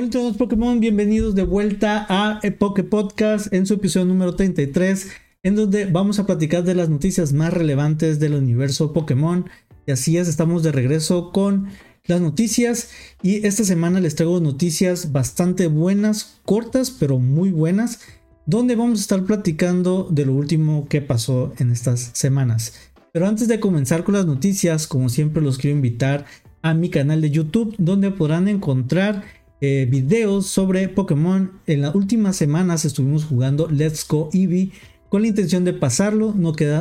Hola todos Pokémon, bienvenidos de vuelta a Poké Podcast en su episodio número 33, en donde vamos a platicar de las noticias más relevantes del universo Pokémon. Y así es, estamos de regreso con las noticias y esta semana les traigo noticias bastante buenas, cortas pero muy buenas, donde vamos a estar platicando de lo último que pasó en estas semanas. Pero antes de comenzar con las noticias, como siempre los quiero invitar a mi canal de YouTube, donde podrán encontrar eh, videos sobre Pokémon. En las últimas semanas estuvimos jugando Let's Go Eevee con la intención de pasarlo.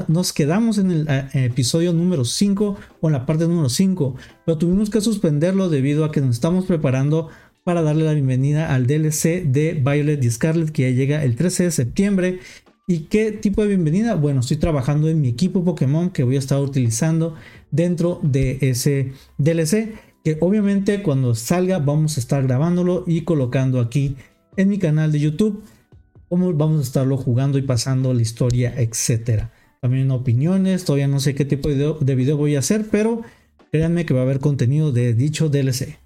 nos quedamos en el eh, episodio número 5 o en la parte número 5, pero tuvimos que suspenderlo debido a que nos estamos preparando para darle la bienvenida al DLC de Violet y Scarlet que ya llega el 13 de septiembre. ¿Y qué tipo de bienvenida? Bueno, estoy trabajando en mi equipo Pokémon que voy a estar utilizando dentro de ese DLC que obviamente cuando salga vamos a estar grabándolo y colocando aquí en mi canal de YouTube cómo vamos a estarlo jugando y pasando la historia, etcétera. También opiniones, todavía no sé qué tipo de video, voy a hacer, pero créanme que va a haber contenido de dicho DLC.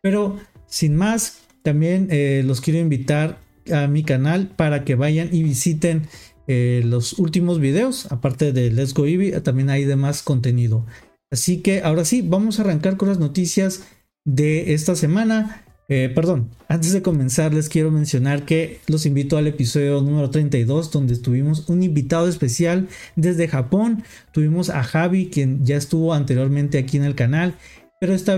Pero sin más, también eh, los quiero invitar a mi canal para que vayan y visiten eh, los últimos videos, aparte de Let's Go Eevee, también hay demás contenido. Así que ahora sí, vamos a arrancar con las noticias de esta semana. Eh, perdón, antes de comenzar les quiero mencionar que los invito al episodio número 32 donde tuvimos un invitado especial desde Japón. Tuvimos a Javi quien ya estuvo anteriormente aquí en el canal, pero esta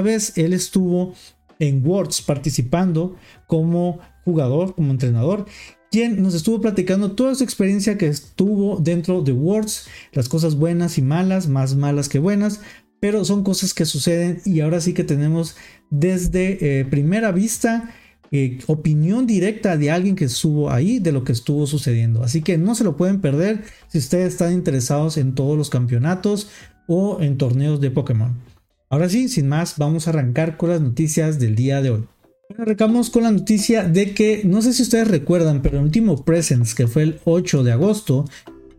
vez, él estuvo en Worlds participando como jugador, como entrenador quien nos estuvo platicando toda su experiencia que estuvo dentro de Words, las cosas buenas y malas, más malas que buenas, pero son cosas que suceden y ahora sí que tenemos desde eh, primera vista eh, opinión directa de alguien que estuvo ahí de lo que estuvo sucediendo. Así que no se lo pueden perder si ustedes están interesados en todos los campeonatos o en torneos de Pokémon. Ahora sí, sin más, vamos a arrancar con las noticias del día de hoy. Arrancamos con la noticia de que, no sé si ustedes recuerdan, pero el último Presents, que fue el 8 de agosto,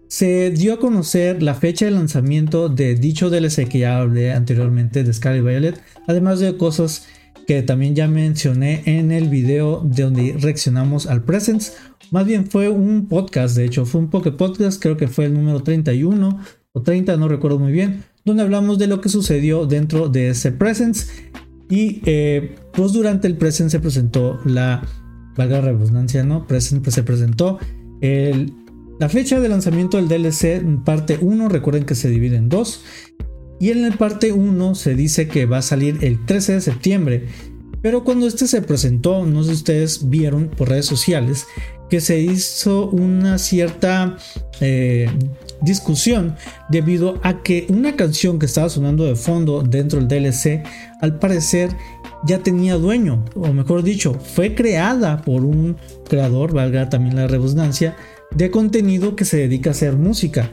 se dio a conocer la fecha de lanzamiento de dicho DLC que ya hablé anteriormente de Scarlet Violet, además de cosas que también ya mencioné en el video de donde reaccionamos al Presents. Más bien fue un podcast, de hecho, fue un Poké Podcast, creo que fue el número 31 o 30, no recuerdo muy bien, donde hablamos de lo que sucedió dentro de ese Presents y eh, pues durante el present se presentó la, valga la redundancia, ¿no? Present, pues se presentó el, la fecha de lanzamiento del DLC parte 1, recuerden que se divide en dos. Y en el parte 1 se dice que va a salir el 13 de septiembre. Pero cuando este se presentó, no sé si ustedes vieron por redes sociales, que se hizo una cierta eh, discusión debido a que una canción que estaba sonando de fondo dentro del DLC al parecer ya tenía dueño, o mejor dicho, fue creada por un creador, valga también la redundancia, de contenido que se dedica a hacer música.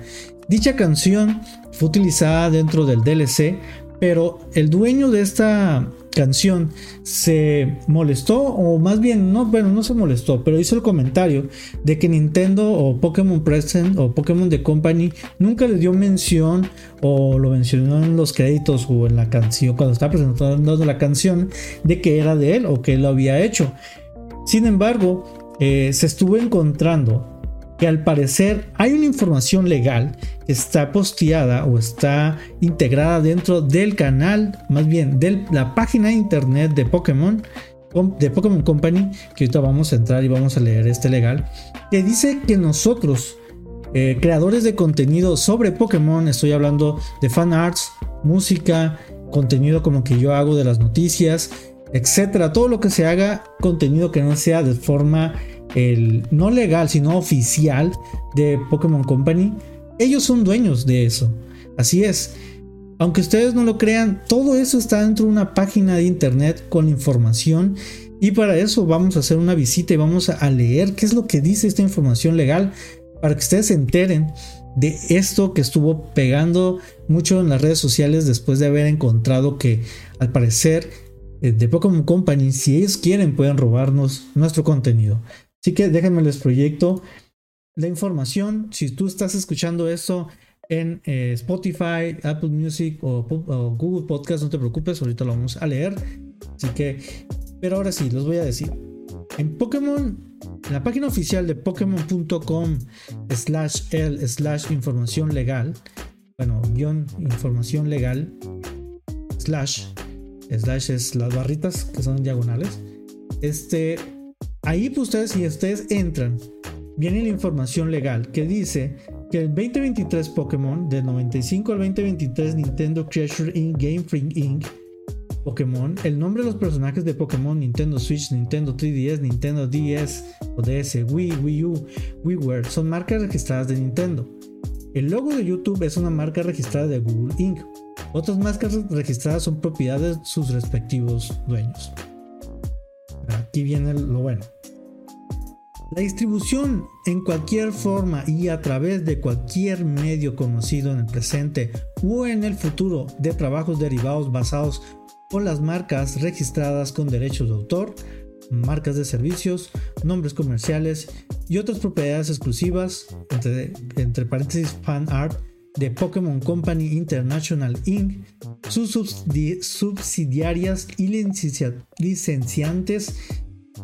Dicha canción fue utilizada dentro del DLC, pero el dueño de esta canción se molestó o más bien no bueno no se molestó pero hizo el comentario de que Nintendo o Pokémon Present o Pokémon The Company nunca le dio mención o lo mencionó en los créditos o en la canción cuando estaba presentando la canción de que era de él o que él lo había hecho. Sin embargo eh, se estuvo encontrando que al parecer hay una información legal que está posteada o está integrada dentro del canal, más bien de la página de internet de Pokémon, de Pokémon Company, que ahorita vamos a entrar y vamos a leer este legal, que dice que nosotros, eh, creadores de contenido sobre Pokémon, estoy hablando de fan arts, música, contenido como que yo hago de las noticias, etcétera, todo lo que se haga, contenido que no sea de forma el no legal, sino oficial de Pokémon Company, ellos son dueños de eso. Así es. Aunque ustedes no lo crean, todo eso está dentro de una página de internet con información. Y para eso vamos a hacer una visita y vamos a leer qué es lo que dice esta información legal para que ustedes se enteren de esto que estuvo pegando mucho en las redes sociales después de haber encontrado que al parecer eh, de Pokémon Company, si ellos quieren, pueden robarnos nuestro contenido. Así que déjenme les proyecto la información. Si tú estás escuchando esto en eh, Spotify, Apple Music o, Google Podcast, no te preocupes, ahorita lo vamos a leer. Así que Pero ahora sí, los voy a decir. En Pokémon, en la página oficial de Pokémon.com slash el slash información legal, bueno, guion información legal, slash, slash es las barritas que son diagonales. Este, ahí pues ustedes, si ustedes entran, viene la información legal que dice que el 2023 Pokémon, del 95 al 2023 Nintendo Treasure Inc. Game Freak Inc. Pokémon, el nombre de los personajes de Pokémon, Nintendo Switch, Nintendo 3DS, Nintendo DS o DS, Wii, Wii U, WiiWare, son marcas registradas de Nintendo. El logo de YouTube es una marca registrada de Google Inc. Otras marcas registradas son propiedades de sus respectivos dueños. Aquí viene lo bueno. La distribución en cualquier forma y a través de cualquier medio conocido en el presente o en el futuro de trabajos derivados basados con las marcas registradas con derechos de autor, marcas de servicios, nombres comerciales y otras propiedades exclusivas, entre, paréntesis fan art, de Pokémon Company International Inc., sus subsidiarias y licenciantes,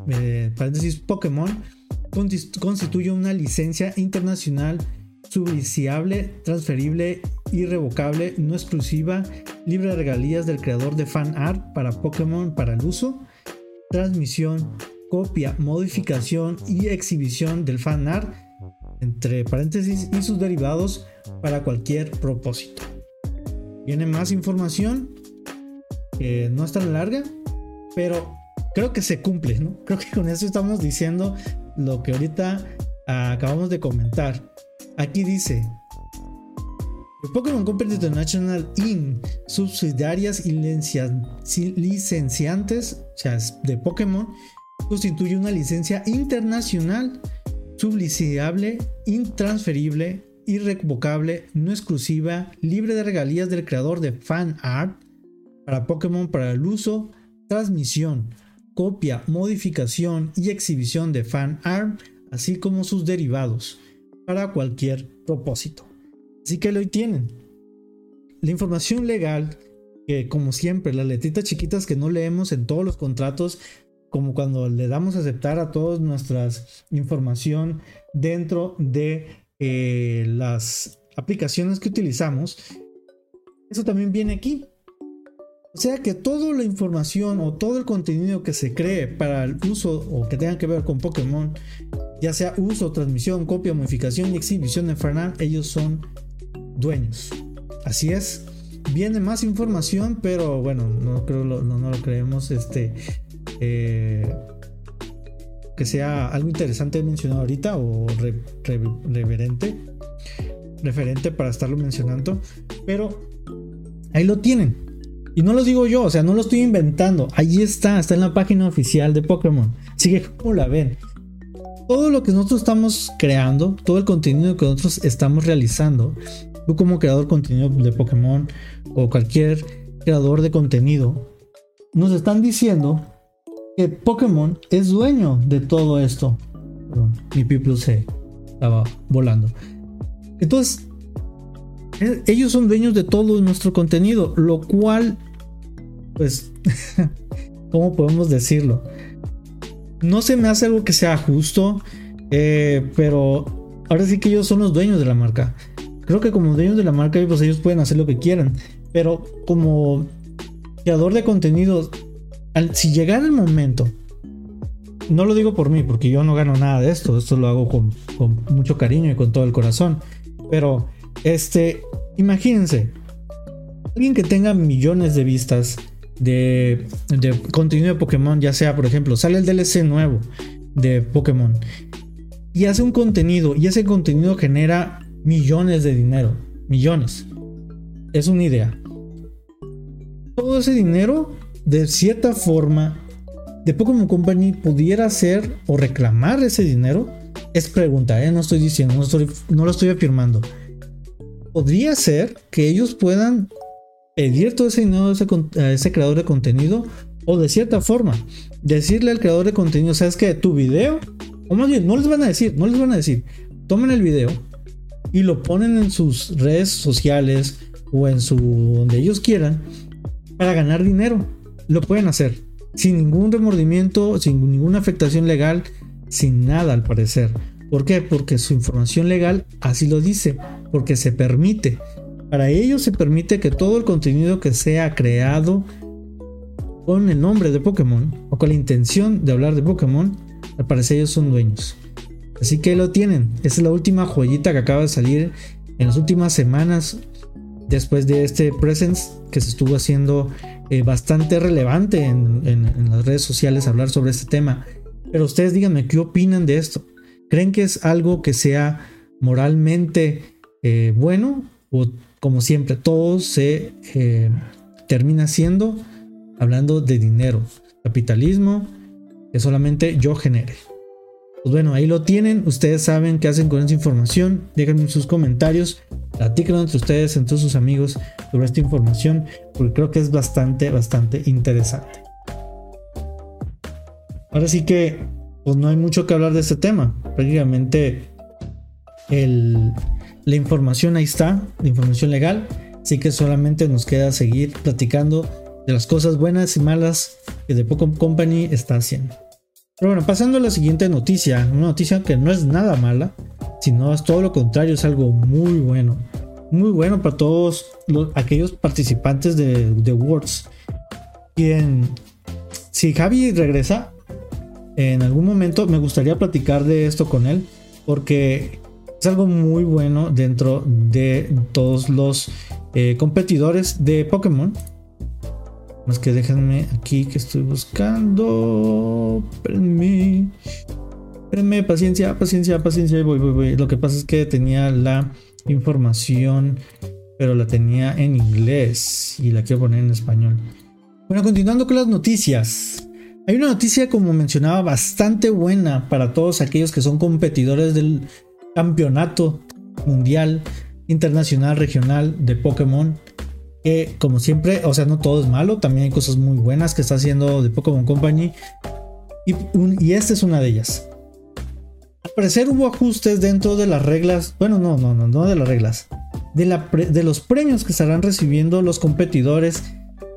eh, paréntesis Pokémon, constituye una licencia internacional subsidiable, transferible, irrevocable, no exclusiva, libre de regalías del creador de fan art para Pokémon para el uso, transmisión, copia, modificación y exhibición del fan art, entre paréntesis, y sus derivados para cualquier propósito. Viene más información que no es tan larga, pero creo que se cumple, ¿no? Creo que con eso estamos diciendo lo que ahorita ah, acabamos de comentar. Aquí dice, Pokémon Company International Inc., subsidiarias y licenciantes, o sea, de Pokémon, constituye una licencia internacional subliciable, intransferible, irrevocable, no exclusiva, libre de regalías del creador de fan art para Pokémon para el uso, transmisión, copia, modificación y exhibición de fan art, así como sus derivados, para cualquier propósito. Así que lo tienen. La información legal, que como siempre, las letritas chiquitas que no leemos en todos los contratos, como cuando le damos a aceptar a todas nuestras información dentro de eh, las aplicaciones que utilizamos, eso también viene aquí. O sea que toda la información o todo el contenido que se cree para el uso o que tenga que ver con Pokémon, ya sea uso, transmisión, copia, modificación y exhibición de Fernan, ellos son dueños. Así es. Viene más información, pero bueno, no creo no, lo creemos este eh, que sea algo interesante mencionado ahorita o reverente referente para estarlo mencionando, pero ahí lo tienen. Y no lo digo yo, o sea, no lo estoy inventando. Ahí está, está en la página oficial de Pokémon. Sigue como la ven. Todo lo que nosotros estamos creando, todo el contenido que nosotros estamos realizando, tú como creador de contenido de Pokémon o cualquier creador de contenido, nos están diciendo que Pokémon es dueño de todo esto. Perdón, mi People se estaba volando. Entonces, ellos son dueños de todo nuestro contenido, lo cual, pues, ¿cómo podemos decirlo? No se me hace algo que sea justo, eh, pero ahora sí que ellos son los dueños de la marca. Creo que como dueños de la marca, pues ellos pueden hacer lo que quieran, pero como creador de contenido, si llegara el momento, no lo digo por mí, porque yo no gano nada de esto, esto lo hago con mucho cariño y con todo el corazón, pero este, imagínense, alguien que tenga millones de vistas de, contenido de Pokémon, ya sea, por ejemplo, sale el DLC nuevo de Pokémon y hace un contenido y ese contenido genera millones de dinero, millones. Es una idea. Todo ese dinero, de cierta forma, de Pokémon Company pudiera hacer o reclamar ese dinero. Es pregunta, ¿eh? no estoy diciendo, no, no lo estoy afirmando podría ser que ellos puedan pedir todo ese dinero a ese, creador de contenido o de cierta forma decirle al creador de contenido, sabes que tu video, o más bien, no les van a decir, no les van a decir, tomen el video y lo ponen en sus redes sociales o en su donde ellos quieran para ganar dinero. Lo pueden hacer. sin ningún remordimiento, sin ninguna afectación legal, sin nada al parecer. ¿Por qué? Porque su información legal así lo dice, porque se permite. Para ello se permite que todo el contenido que sea creado con el nombre de Pokémon o con la intención de hablar de Pokémon, al parecer ellos son dueños. Así que lo tienen. Esa es la última joyita que acaba de salir en las últimas semanas después de este presence que se estuvo haciendo eh, bastante relevante en, las redes sociales hablar sobre este tema. Pero ustedes díganme qué opinan de esto. ¿Creen que es algo que sea moralmente eh, bueno? O como siempre, todo se eh, termina siendo hablando de dinero, capitalismo, que solamente yo genere. Pues bueno, ahí lo tienen. Ustedes saben qué hacen con esa información. Déjenme sus comentarios. Platiquen entre ustedes, entre sus amigos sobre esta información. Porque creo que es bastante, bastante interesante. Ahora sí que, pues no hay mucho que hablar de este tema. Prácticamente la información ahí está, la información legal. Así que solamente nos queda seguir platicando de las cosas buenas y malas que The Pokémon Company está haciendo. Pero bueno, pasando a la siguiente noticia, una noticia que no es nada mala, sino es todo lo contrario, es algo muy bueno. Muy bueno para todos aquellos participantes de, de Worlds. Quien, si Javi regresa, en algún momento me gustaría platicar de esto con él, porque es algo muy bueno dentro de todos los eh, competidores de Pokémon más que déjenme aquí que estoy buscando. Espérenme. Espérenme, paciencia, paciencia, paciencia. Voy, voy, voy. Lo que pasa es que tenía la información, pero la tenía en inglés y la quiero poner en español. Bueno, continuando con las noticias. Hay una noticia, como mencionaba, bastante buena para todos aquellos que son competidores del campeonato mundial, internacional, regional de Pokémon que como siempre, o sea, no todo es malo, también hay cosas muy buenas que está haciendo de Pokémon Company. Y, esta es una de ellas. Al parecer hubo ajustes dentro de las reglas, bueno, no, no, no, no de las reglas, de, la de los premios que estarán recibiendo los competidores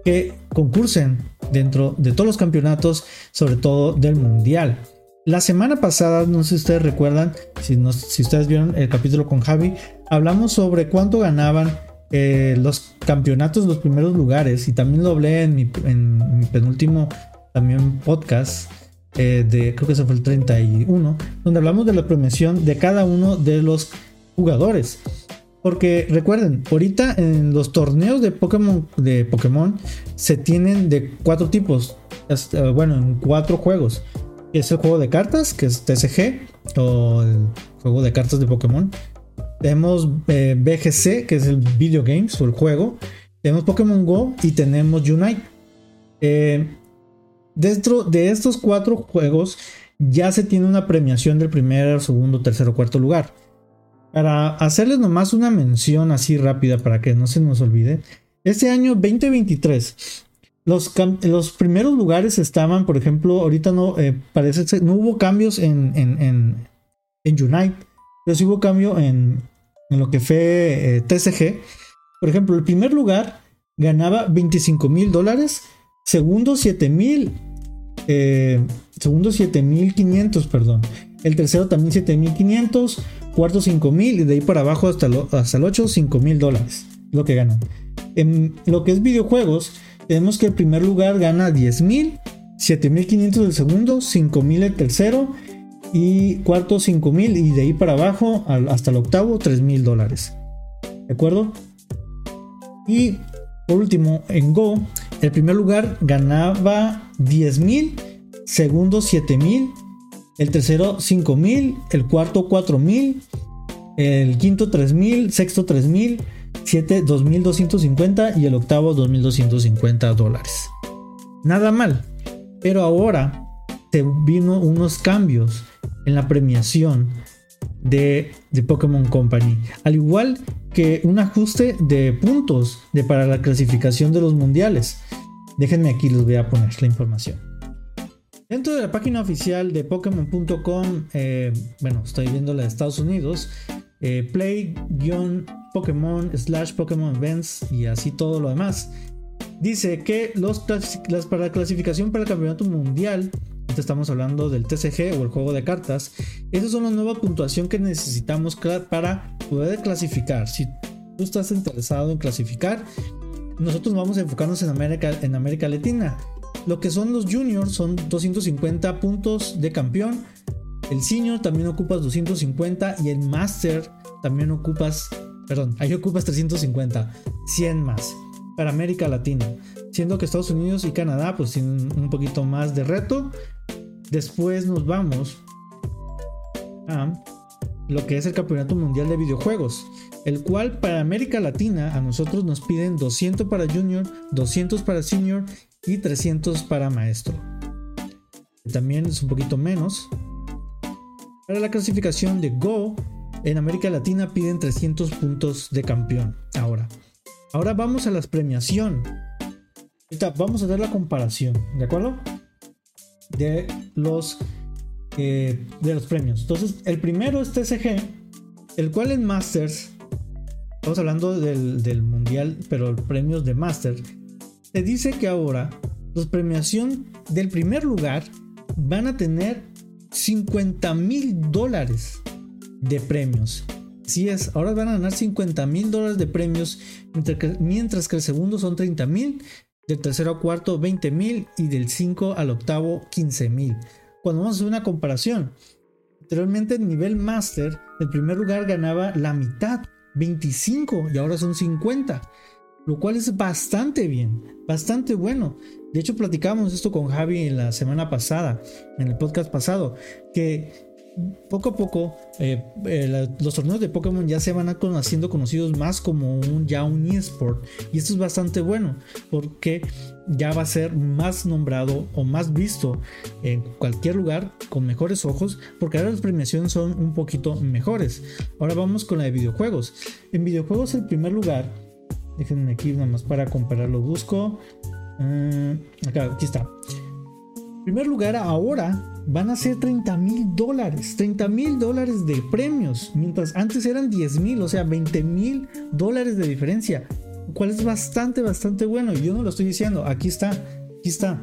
que concursen dentro de todos los campeonatos, sobre todo del mundial. La semana pasada, no sé si ustedes recuerdan, si, si ustedes vieron el capítulo con Javi, hablamos sobre cuánto ganaban eh, los campeonatos, los primeros lugares, y también lo hablé en mi, penúltimo también podcast, eh, de creo que ese fue el 31, donde hablamos de la premiación de cada uno de los jugadores. Porque recuerden, ahorita en los torneos de Pokémon, de Pokémon se tienen de cuatro tipos. Eh, bueno, en cuatro juegos. Es el juego de cartas, que es TCG, o el juego de cartas de Pokémon. Tenemos eh, BGC, que es el Video Games o el juego. Tenemos Pokémon Go y tenemos Unite. Eh, dentro de estos cuatro juegos ya se tiene una premiación del primer, segundo, tercero, cuarto lugar. Para hacerles nomás una mención así rápida para que no se nos olvide. Este año 2023, los, los primeros lugares estaban, por ejemplo, ahorita no eh, parece no hubo cambios en, en, en, en Unite. Pero sí hubo cambio en, lo que fue eh, TCG. Por ejemplo, el primer lugar ganaba 25 mil dólares. Segundo 7 mil. Eh, segundo 7500, perdón. El tercero también 7500. Cuarto 5 mil. Y de ahí para abajo hasta, hasta el 8, 5 mil dólares. Lo que ganan. En lo que es videojuegos, tenemos que el primer lugar gana 10 mil. 7500 el segundo. 5 mil el tercero y cuarto 5 mil y de ahí para abajo hasta el octavo 3 mil dólares. ¿De acuerdo? Y por último, en Go, el primer lugar ganaba 10 mil, segundo 7 mil, el tercero 5 mil, el cuarto 4 mil, el quinto 3 mil, sexto 3 mil, 7 2250 y el octavo 2250 dólares. Nada mal, pero ahora te vino unos cambios en la premiación de, de Pokémon Company. Al igual que un ajuste de puntos de, para la clasificación de los mundiales. Déjenme aquí, les voy a poner la información. Dentro de la página oficial de Pokémon.com, eh, bueno, estoy viendo la de Estados Unidos, eh, play-pokémon slash Pokémon events y así todo lo demás. dice que las para clasificación para el campeonato mundial estamos hablando del TCG o el juego de cartas. Esas son la nueva puntuación que necesitamos para poder clasificar. Si tú estás interesado en clasificar, nosotros vamos a enfocarnos en América, en América Latina. Lo que son los juniors son 250 puntos de campeón. El senior también ocupas 250 y el master también ocupas, perdón, ahí ocupas 350, 100 más para América Latina. Siendo que Estados Unidos y Canadá pues tienen un poquito más de reto. Después nos vamos a lo que es el Campeonato Mundial de Videojuegos, el cual para América Latina a nosotros nos piden 200 para Junior, 200 para Senior y 300 para Maestro. También es un poquito menos. Para la clasificación de Go, en América Latina piden 300 puntos de campeón. Ahora, ahora vamos a las premiación. vamos a ver la comparación, ¿de acuerdo? de los, eh, de los premios. Entonces, el primero es TCG, el cual en Masters, estamos hablando del, mundial, pero premios de Masters, te dice que ahora los premiación del primer lugar van a tener 50 mil dólares de premios. Si es, ahora van a ganar 50 mil dólares de premios, mientras que, mientras que el segundo son 30 mil del tercero a cuarto 20 mil y del 5 al octavo 15 mil. Cuando vamos a hacer una comparación, anteriormente el nivel máster, el primer lugar ganaba la mitad, 25 y ahora son 50, lo cual es bastante bien, bastante bueno. De hecho, platicamos esto con Javi la semana pasada, en el podcast pasado, que poco a poco eh, eh, los torneos de Pokémon ya se van haciendo conocidos más como un ya un eSport y esto es bastante bueno porque ya va a ser más nombrado o más visto en cualquier lugar con mejores ojos porque ahora las premiaciones son un poquito mejores ahora vamos con la de videojuegos en videojuegos el primer lugar déjenme aquí nada más para compararlo busco eh, acá aquí está primer lugar ahora van a ser 30 mil dólares, 30 mil dólares de premios, mientras antes eran 10 mil, o sea, 20 mil dólares de diferencia, cual es bastante, bastante bueno. Y yo no lo estoy diciendo, aquí está, aquí está.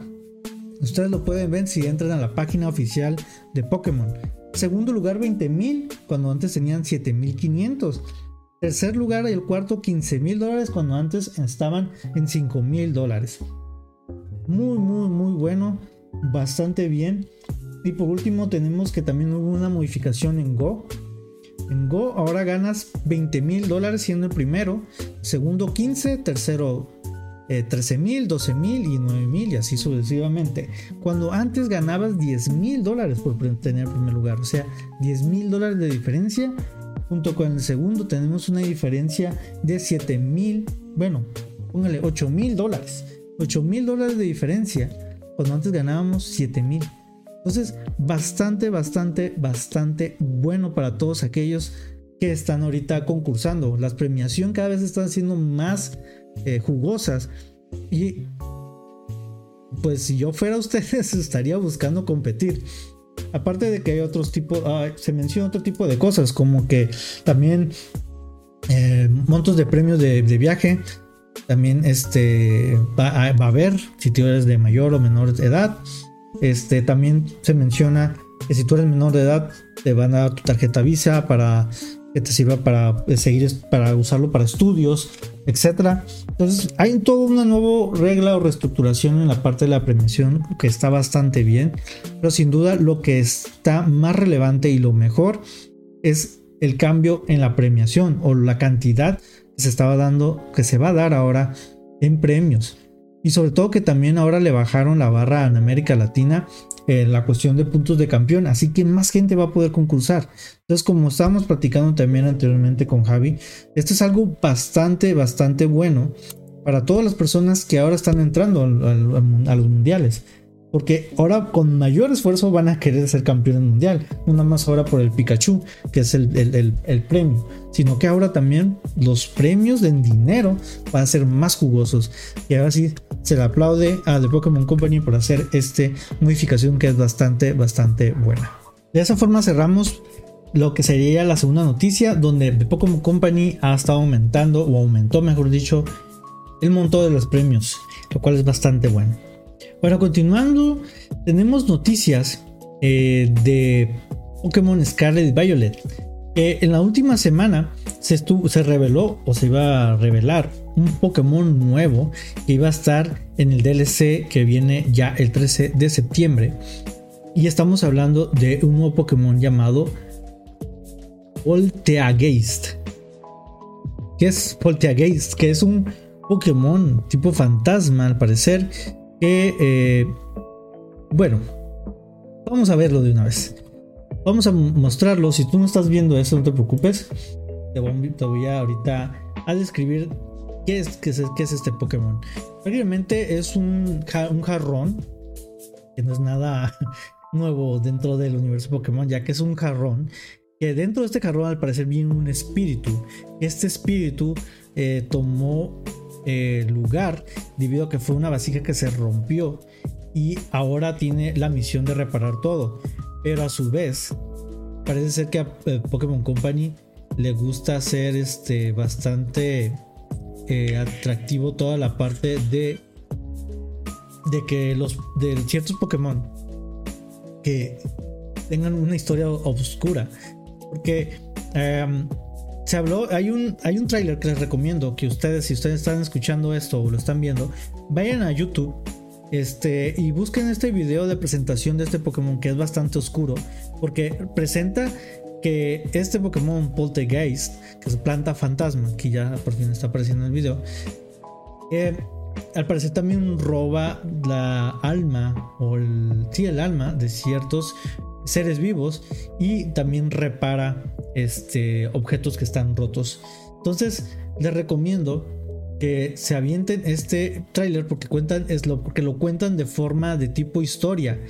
Ustedes lo pueden ver si entran a la página oficial de Pokémon. Segundo lugar 20 mil, cuando antes tenían 7 mil 500. Tercer lugar y el cuarto 15 mil dólares, cuando antes estaban en 5 mil dólares. Muy, muy, muy bueno. Bastante bien. Y por último tenemos que también hubo una modificación en Go. En Go ahora ganas 20 mil dólares siendo el primero, segundo 15, tercero 13 eh, mil, 12 mil y 9 mil y así sucesivamente. Cuando antes ganabas 10 mil dólares por tener primer lugar, o sea, 10 mil dólares de diferencia. Junto con el segundo tenemos una diferencia de 7 mil, bueno, póngale 8 mil dólares. 8 mil dólares de diferencia cuando antes ganábamos 7 mil. Entonces, bastante, bastante, bastante bueno para todos aquellos que están ahorita concursando. Las premiaciones cada vez están siendo más eh, jugosas. Y pues si yo fuera ustedes, estaría buscando competir. Aparte de que hay otros tipos, ah, se menciona otro tipo de cosas, como que también eh, montos de premios de, viaje. También este va, va, a haber si tú eres de mayor o menor edad. Este, también se menciona que si tú eres menor de edad, te van a dar tu tarjeta Visa para que te sirva para eh, seguir, para usarlo para estudios, etcétera. Entonces, hay toda una nueva regla o reestructuración en la parte de la premiación que está bastante bien, pero sin duda lo que está más relevante y lo mejor es el cambio en la premiación o la cantidad que se estaba dando, que se va a dar ahora en premios. Y sobre todo que también ahora le bajaron la barra en América Latina en la cuestión de puntos de campeón, así que más gente va a poder concursar. Entonces, como estábamos platicando también anteriormente con Javi, esto es algo bastante, bastante bueno para todas las personas que ahora están entrando a los mundiales. Porque ahora con mayor esfuerzo van a querer ser campeones mundial. No nada más ahora por el Pikachu, que es el, premio. Sino que ahora también los premios en dinero van a ser más jugosos. Y ahora sí se le aplaude a The Pokémon Company por hacer esta modificación que es bastante, bastante buena. De esa forma cerramos lo que sería la segunda noticia, donde The Pokémon Company ha estado aumentando, o aumentó mejor dicho, el monto de los premios, lo cual es bastante bueno. Bueno, continuando, tenemos noticias eh, de Pokémon Scarlet y Violet. en la última semana se, se reveló o se iba a revelar un Pokémon nuevo que iba a estar en el DLC que viene ya el 13 de septiembre. Y estamos hablando de un nuevo Pokémon llamado Polteageist. ¿Qué es Polteageist? Que es un Pokémon tipo fantasma al parecer. Que, eh, bueno, vamos a verlo de una vez. Vamos a mostrarlo. Si tú no estás viendo eso, no te preocupes. Te voy, a ahorita a describir qué es, qué es, este Pokémon. Obviamente es un, un jarrón. Que no es nada nuevo dentro del universo Pokémon, ya que es un jarrón que dentro de este jarrón al parecer viene un espíritu. Este espíritu eh, tomó eh, lugar debido a que fue una vasija que se rompió y ahora tiene la misión de reparar todo. Pero a su vez, parece ser que a eh, Pokémon Company le gusta hacer este bastante atractivo toda la parte de de que los de ciertos Pokémon que tengan una historia oscura porque em, se habló, hay un, hay un que les recomiendo que ustedes, si ustedes están escuchando esto o lo están viendo, vayan a YouTube este, y busquen este video de presentación de este Pokémon que es bastante oscuro, porque presenta que este Pokémon Poltergeist, que es planta fantasma, que ya por fin está apareciendo en el video, eh, al parecer también roba la alma, o el, sí, el alma de ciertos seres vivos y también repara este, objetos que están rotos. Entonces les recomiendo que se avienten este tráiler porque cuentan es lo porque lo cuentan de forma de tipo historia.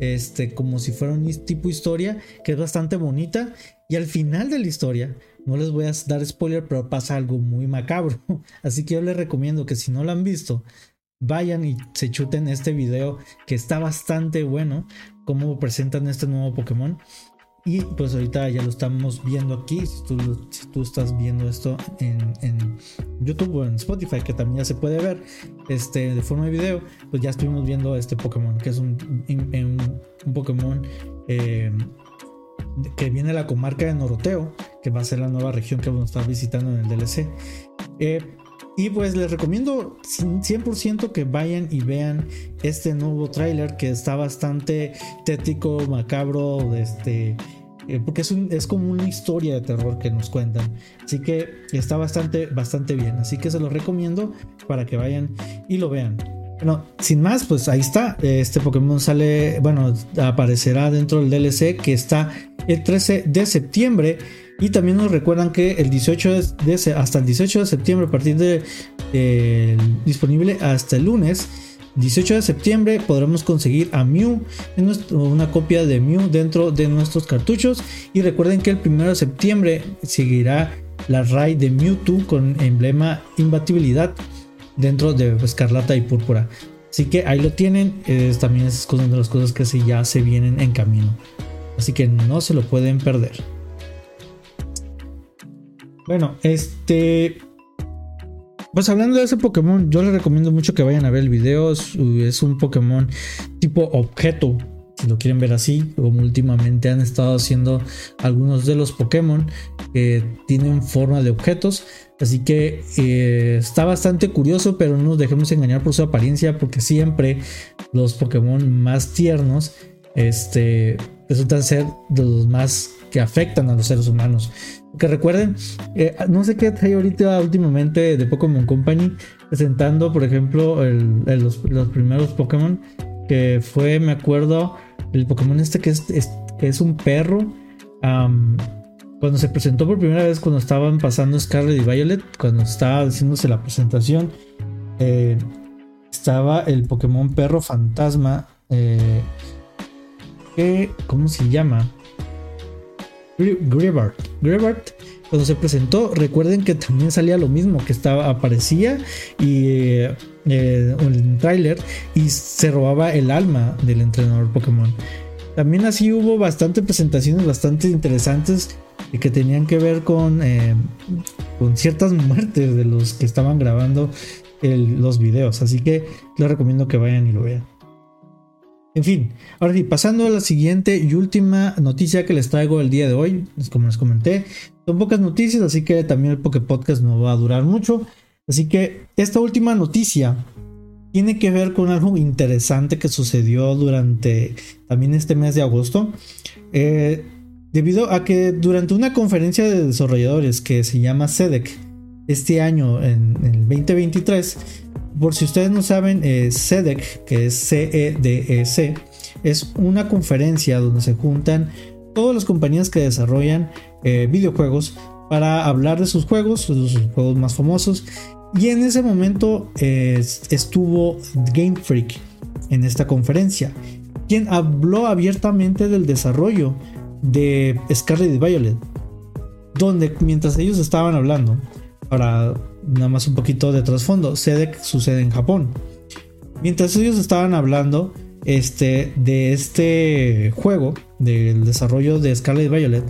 Este como si fuera un tipo historia que es bastante bonita. Y al final de la historia no les voy a dar spoiler pero pasa algo muy macabro. Así que yo les recomiendo que si no lo han visto vayan y se chuten este video que está bastante bueno. Cómo presentan este nuevo Pokémon. Y pues ahorita ya lo estamos viendo aquí. Si tú, si tú estás viendo esto en, YouTube o en Spotify, que también ya se puede ver este, de forma de video, pues ya estuvimos viendo este Pokémon, que es un, un, Pokémon eh, que viene de la comarca de Noroteo, que va a ser la nueva región que vamos a estar visitando en el DLC. Eh, y pues les recomiendo 100% que vayan y vean este nuevo tráiler que está bastante tético, macabro, este, eh, porque es, es como una historia de terror que nos cuentan. Así que está bastante, bastante bien. Así que se los recomiendo para que vayan y lo vean. Bueno, sin más, pues ahí está. Este Pokémon sale, bueno, aparecerá dentro del DLC que está el 13 de septiembre. Y también nos recuerdan que el 18 de, hasta el 18 de septiembre, a partir de disponible hasta el lunes, 18 de septiembre podremos conseguir a Mew, una copia de Mew dentro de nuestros cartuchos. Y recuerden que el 1 de septiembre seguirá la raid de Mewtwo con emblema imbatibilidad dentro de Escarlata y Púrpura. Así que ahí lo tienen. también es una de las cosas que ya se vienen en camino. Así que no se lo pueden perder. Bueno, este. Pues hablando de ese Pokémon, yo les recomiendo mucho que vayan a ver el video. Es un Pokémon tipo objeto, si lo quieren ver así, como últimamente han estado haciendo algunos de los Pokémon que tienen forma de objetos. Así que eh, está bastante curioso, pero no nos dejemos engañar por su apariencia, porque siempre los Pokémon más tiernos este, resultan ser de los más que afectan a los seres humanos. Que recuerden, eh, no sé qué trae ahorita últimamente de Pokémon Company presentando, por ejemplo, los, primeros Pokémon. Que fue, me acuerdo, el Pokémon este que es, es, un perro. cuando se presentó por primera vez, cuando estaban pasando Scarlet y Violet, cuando estaba haciéndose la presentación, eh, estaba el Pokémon perro fantasma. Eh, que, ¿Cómo se llama? Gribart, cuando se presentó, recuerden que también salía lo mismo, que estaba, aparecía y eh, eh un tráiler y se robaba el alma del entrenador Pokémon. También así hubo bastantes presentaciones bastante interesantes que tenían que ver con, eh, con ciertas muertes de los que estaban grabando los videos. Así que les recomiendo que vayan y lo vean. En fin, ahora sí, pasando a la siguiente y última noticia que les traigo el día de hoy, como les comenté, son pocas noticias, así que también el Poké Podcast no va a durar mucho. Así que esta última noticia tiene que ver con algo interesante que sucedió durante también este mes de agosto. Eh, debido a que durante una conferencia de desarrolladores que se llama SEDEC este año en, el 2023, por si ustedes no saben, eh, SEDEC, que es CEDEC, e es una conferencia donde se juntan todas las compañías que desarrollan eh, videojuegos para hablar de sus juegos, sus juegos más famosos. Y en ese momento estuvo Game Freak en esta conferencia, quien habló abiertamente del desarrollo de Scarlet Violet, donde mientras ellos estaban hablando, para nada más un poquito de trasfondo, SEDEC sucede en Japón. Mientras ellos estaban hablando este, de este juego, del desarrollo de Scarlet Violet,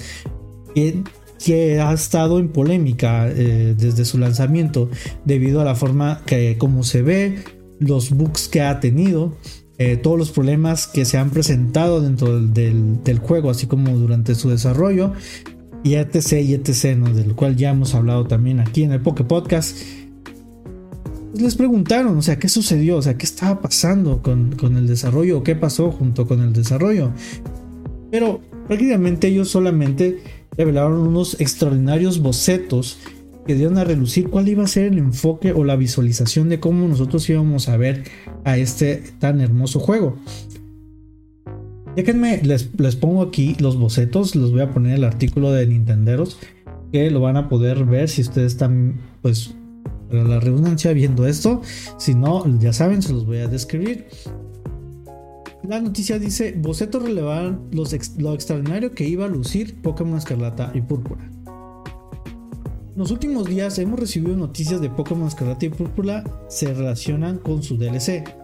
que, ha estado en polémica eh, desde su lanzamiento debido a la forma que como se ve, los bugs que ha tenido, eh, todos los problemas que se han presentado dentro del, juego, así como durante su desarrollo, y etc. y etc., del cual ya hemos hablado también aquí en el Poke Podcast. Les preguntaron, o sea, ¿qué sucedió? O sea, ¿qué estaba pasando con, con el desarrollo? ¿O qué pasó junto con el desarrollo? Pero prácticamente ellos solamente revelaron unos extraordinarios bocetos que dieron a relucir cuál iba a ser el enfoque o la visualización de cómo nosotros íbamos a ver a este tan hermoso juego. Déjenme, les, les pongo aquí los bocetos, los voy a poner el artículo de Nintenderos, que lo van a poder ver si ustedes están, pues, para la redundancia viendo esto. Si no, ya saben, se los voy a describir. La noticia dice, bocetos relevan los lo extraordinario que iba a lucir Pokémon Escarlata y Púrpura. En los últimos días hemos recibido noticias de Pokémon Escarlata y Púrpura se relacionan con su DLC.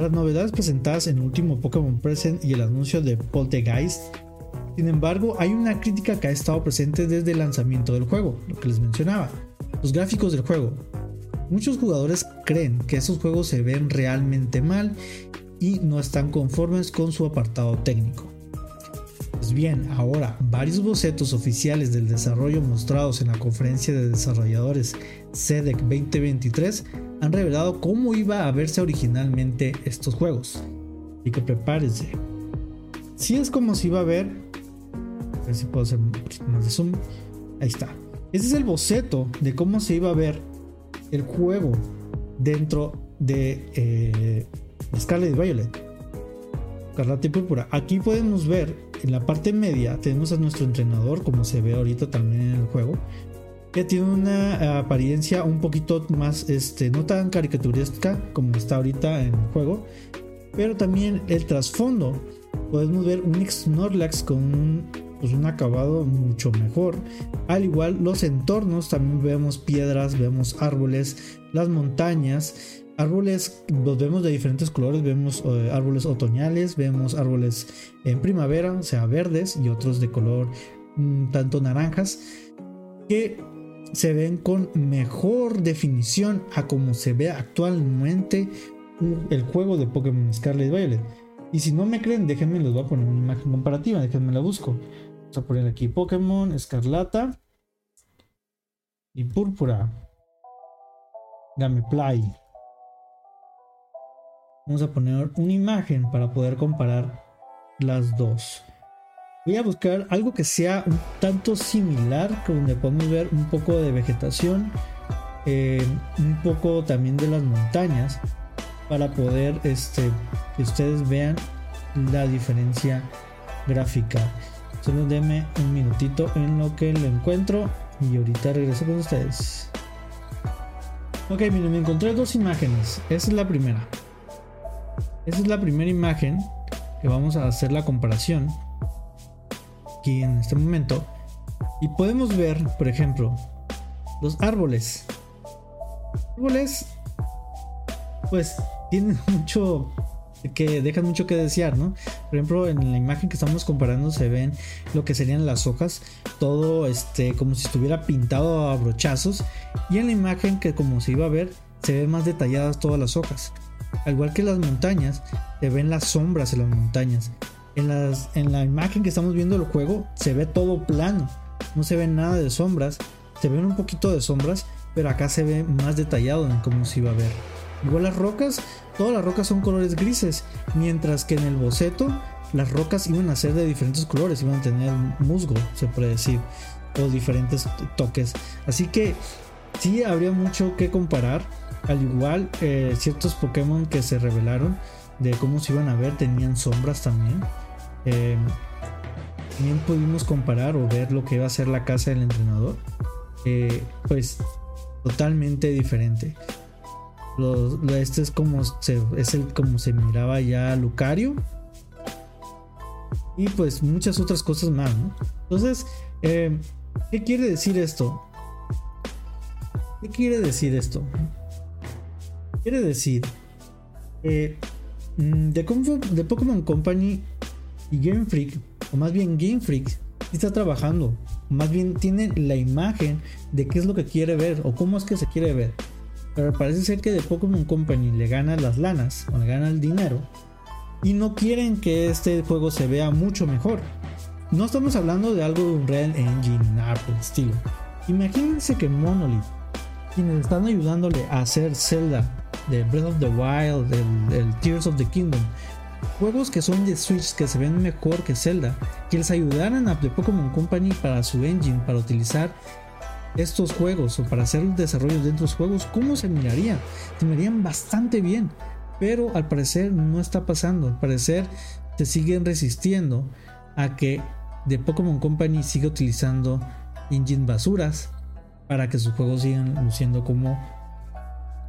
Las novedades presentadas en el último Pokémon Present y el anuncio de Poltergeist. Sin embargo, hay una crítica que ha estado presente desde el lanzamiento del juego, lo que les mencionaba. Los gráficos del juego. Muchos jugadores creen que esos juegos se ven realmente mal y no están conformes con su apartado técnico. Pues bien, ahora varios bocetos oficiales del desarrollo mostrados en la conferencia de desarrolladores CEDEC 2023 han revelado cómo iba a verse originalmente estos juegos. Y que prepárense. Si es como si iba a ver. A ver si puedo hacer más de zoom. Ahí está. Este es el boceto de cómo se iba a ver el juego dentro de eh, Scarlet Violet. Carlate y Púrpura. Aquí podemos ver en la parte media tenemos a nuestro entrenador, como se ve ahorita también en el juego, que tiene una apariencia un poquito más, este, no tan caricaturesca como está ahorita en el juego, pero también el trasfondo. Podemos ver un Snorlax con un, pues un acabado mucho mejor. Al igual los entornos, también vemos piedras, vemos árboles, las montañas árboles los vemos de diferentes colores, vemos eh, árboles otoñales, vemos árboles en primavera, o sea, verdes y otros de color mm, tanto naranjas, que se ven con mejor definición a como se ve actualmente el juego de Pokémon Scarlet Violet. Y si no me creen, déjenme, les voy a poner una imagen comparativa, déjenme la busco. Vamos a poner aquí Pokémon Escarlata y Púrpura. Gameplay. Vamos a poner una imagen para poder comparar las dos. Voy a buscar algo que sea un tanto similar, donde podemos ver un poco de vegetación, eh, un poco también de las montañas, para poder este, que ustedes vean la diferencia gráfica. Solo denme un minutito en lo que lo encuentro y ahorita regreso con ustedes. Ok, miren, me encontré dos imágenes. Esa es la primera. Esa es la primera imagen que vamos a hacer la comparación aquí en este momento. Y podemos ver, por ejemplo, los árboles. Árboles, pues tienen mucho que dejan mucho que desear, ¿no? Por ejemplo, en la imagen que estamos comparando se ven lo que serían las hojas, todo este como si estuviera pintado a brochazos y en la imagen que como se iba a ver se ven más detalladas todas las hojas. Al igual que las montañas, se ven las sombras en las montañas. En, las, en la imagen que estamos viendo del juego se ve todo plano, no se ve nada de sombras, se ven un poquito de sombras, pero acá se ve más detallado en cómo se iba a ver. Igual las rocas, todas las rocas son colores grises, mientras que en el boceto las rocas iban a ser de diferentes colores, iban a tener musgo, se puede decir, o diferentes toques. Así que sí habría mucho que comparar. Al igual, eh, ciertos Pokémon que se revelaron de cómo se iban a ver tenían sombras también. Eh, también pudimos comparar o ver lo que iba a ser la casa del entrenador. Pues totalmente diferente. este es como se, es el se miraba ya Lucario. Y pues muchas otras cosas más, Entonces, ¿qué quiere decir esto? ¿Qué quiere decir esto? Quiere decir que mm, de, Pokémon Company y Game Freak, o más bien Game Freak, está trabajando, más bien tiene la imagen de qué es lo que quiere ver o cómo es que se quiere ver. Pero parece ser que de Pokémon Company le gana las lanas o le gana el dinero y no quieren que este juego se vea mucho mejor. No estamos hablando de algo de un Real Engine, el estilo. Imagínense que Monolith quienes están ayudándole a hacer Zelda, de Breath of the Wild, del, Tears of the Kingdom, juegos que son de Switch que se ven mejor que Zelda, que les ayudaran a The Pokémon Company para su engine, para utilizar estos juegos o para hacer desarrollos de estos juegos, ¿cómo se miraría? Se mirarían bastante bien, pero al parecer no está pasando, al parecer se siguen resistiendo a que The Pokémon Company siga utilizando engine basuras para que sus juegos sigan luciendo como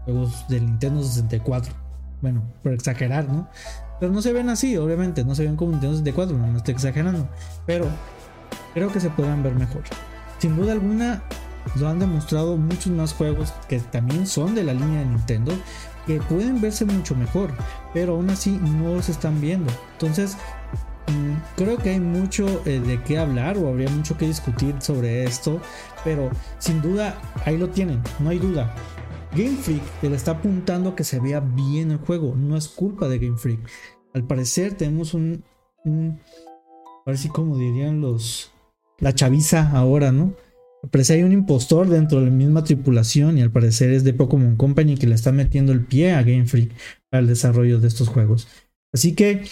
juegos del Nintendo 64. Bueno, por exagerar, ¿no? Pero no se ven así, obviamente, no se ven como Nintendo 64, no me estoy exagerando. Pero creo que se podrán ver mejor. Sin duda alguna, lo han demostrado muchos más juegos que también son de la línea de Nintendo, que pueden verse mucho mejor, pero aún así no se están viendo. Entonces, Mm, creo que hay mucho eh, de qué hablar o habría mucho que discutir sobre esto, pero sin duda ahí lo tienen, no hay duda. Game Freak le está apuntando que se vea bien el juego, no es culpa de Game Freak. Al parecer tenemos un, un a como dirían los la chaviza ahora, ¿no? Parece hay un impostor dentro de la misma tripulación y al parecer es de Pokémon Company que le está metiendo el pie a Game Freak para el desarrollo de estos juegos. Así que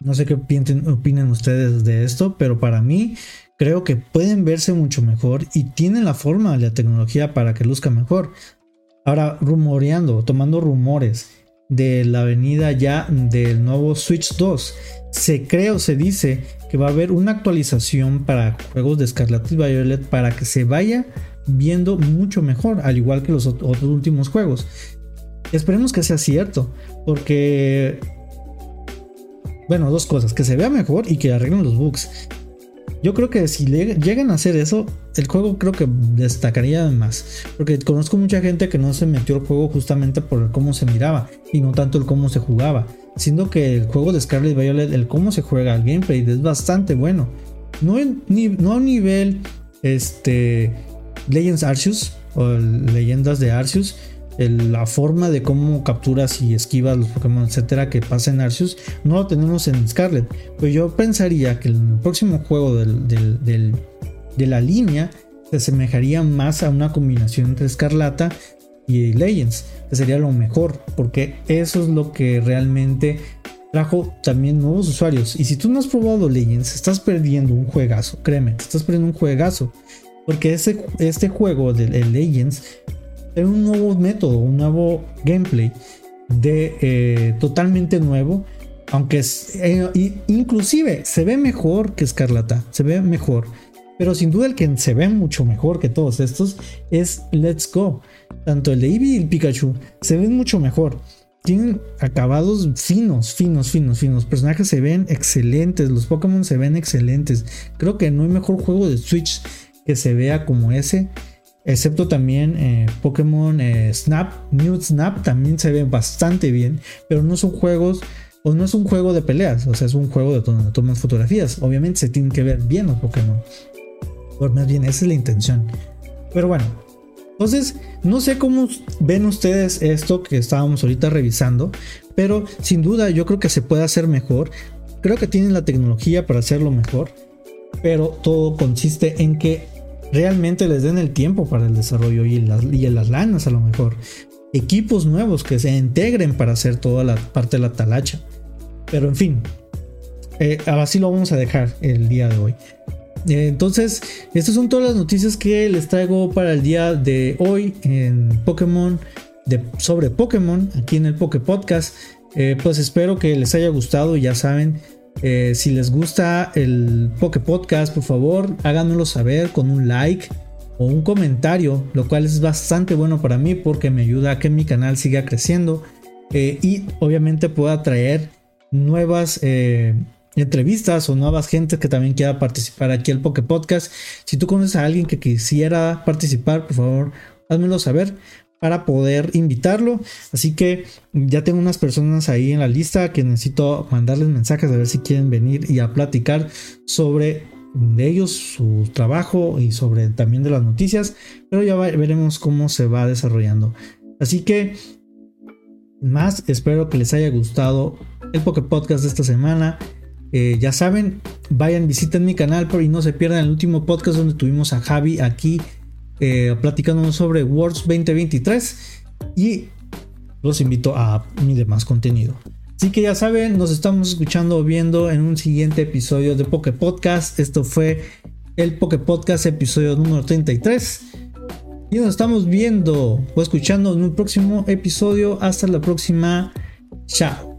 no sé qué opinen ustedes de esto, pero para mí creo que pueden verse mucho mejor y tienen la forma de la tecnología para que luzca mejor. Ahora, rumoreando, tomando rumores de la venida ya del nuevo Switch 2, se cree o se dice que va a haber una actualización para juegos de Scarlet y Violet para que se vaya viendo mucho mejor, al igual que los otros últimos juegos. Esperemos que sea cierto, porque bueno, dos cosas, que se vea mejor y que arreglen los bugs. Yo creo que si llegan a hacer eso, el juego creo que destacaría más. Porque conozco mucha gente que no se metió al juego justamente por cómo se miraba y no tanto el cómo se jugaba. Siendo que el juego de Scarlet Violet, el cómo se juega, el gameplay es bastante bueno. No, no a nivel este, Legends Arceus o Leyendas de Arceus, la forma de cómo capturas y esquivas los Pokémon, etcétera, que pasa en Arceus, no lo tenemos en Scarlet. Pues yo pensaría que el próximo juego de la línea se asemejaría más a una combinación entre Escarlata y Legends, que sería lo mejor, porque eso es lo que realmente trajo también nuevos usuarios. Y si tú no has probado Legends, estás perdiendo un juegazo, créeme, estás perdiendo un juegazo. Porque ese, este juego de Legends es un nuevo método, un nuevo gameplay de eh, totalmente nuevo. Aunque es, eh, inclusive se ve mejor que Escarlata, se ve mejor. Pero sin duda el que se ve mucho mejor que todos estos es Let's Go. Tanto el de Eevee y el Pikachu se ven mucho mejor. Tienen acabados finos, finos, finos, finos. Los personajes se ven excelentes. Los Pokémon se ven excelentes. Creo que no hay mejor juego de Switch que se vea como ese excepto también eh, Pokémon eh, Snap, New Snap también se ve bastante bien, pero no son juegos o no es un juego de peleas, o sea, es un juego de donde tomas fotografías. Obviamente se tienen que ver bien los Pokémon. Por más bien, esa es la intención. Pero bueno, Entonces, no sé cómo ven ustedes esto que estábamos ahorita revisando, pero sin duda yo creo que se puede hacer mejor. Creo que tienen la tecnología para hacerlo mejor, pero todo consiste en que realmente les den el tiempo para el desarrollo y las, y las lanas a lo mejor. Equipos nuevos que se integren para hacer toda la parte de la talacha. Pero en fin, eh, así lo vamos a dejar el día de hoy. Eh, entonces, estas son todas las noticias que les traigo para el día de hoy en Pokémon, de, sobre Pokémon, aquí en el Poké Podcast. Eh, pues espero que les haya gustado ya saben, eh, si les gusta el Poké Podcast, por favor, háganmelo saber con un like o un comentario, lo cual es bastante bueno para mí porque me ayuda a que mi canal siga creciendo y obviamente pueda traer nuevas entrevistas o nuevas gentes que también quiera participar aquí al Poke Podcast. Si tú conoces a alguien que quisiera participar, por favor, házmelo saber para poder invitarlo. Así que ya tengo unas personas ahí en la lista que necesito mandarles mensajes a ver si quieren venir y a platicar sobre de ellos, su trabajo y sobre también de las noticias. Pero ya veremos cómo se va desarrollando. Así que más espero que les haya gustado el Poke Podcast de esta semana. Eh, ya saben, vayan, visiten mi canal y no se pierdan el último podcast donde tuvimos a Javi aquí eh, platicándonos sobre Words 2023 y los invito a mi demás contenido. Así que ya saben, nos estamos escuchando o viendo en un siguiente episodio de Poke Podcast. Esto fue el Poke Podcast episodio número 33. Y nos estamos viendo o escuchando en un próximo episodio. Hasta la próxima. Chao.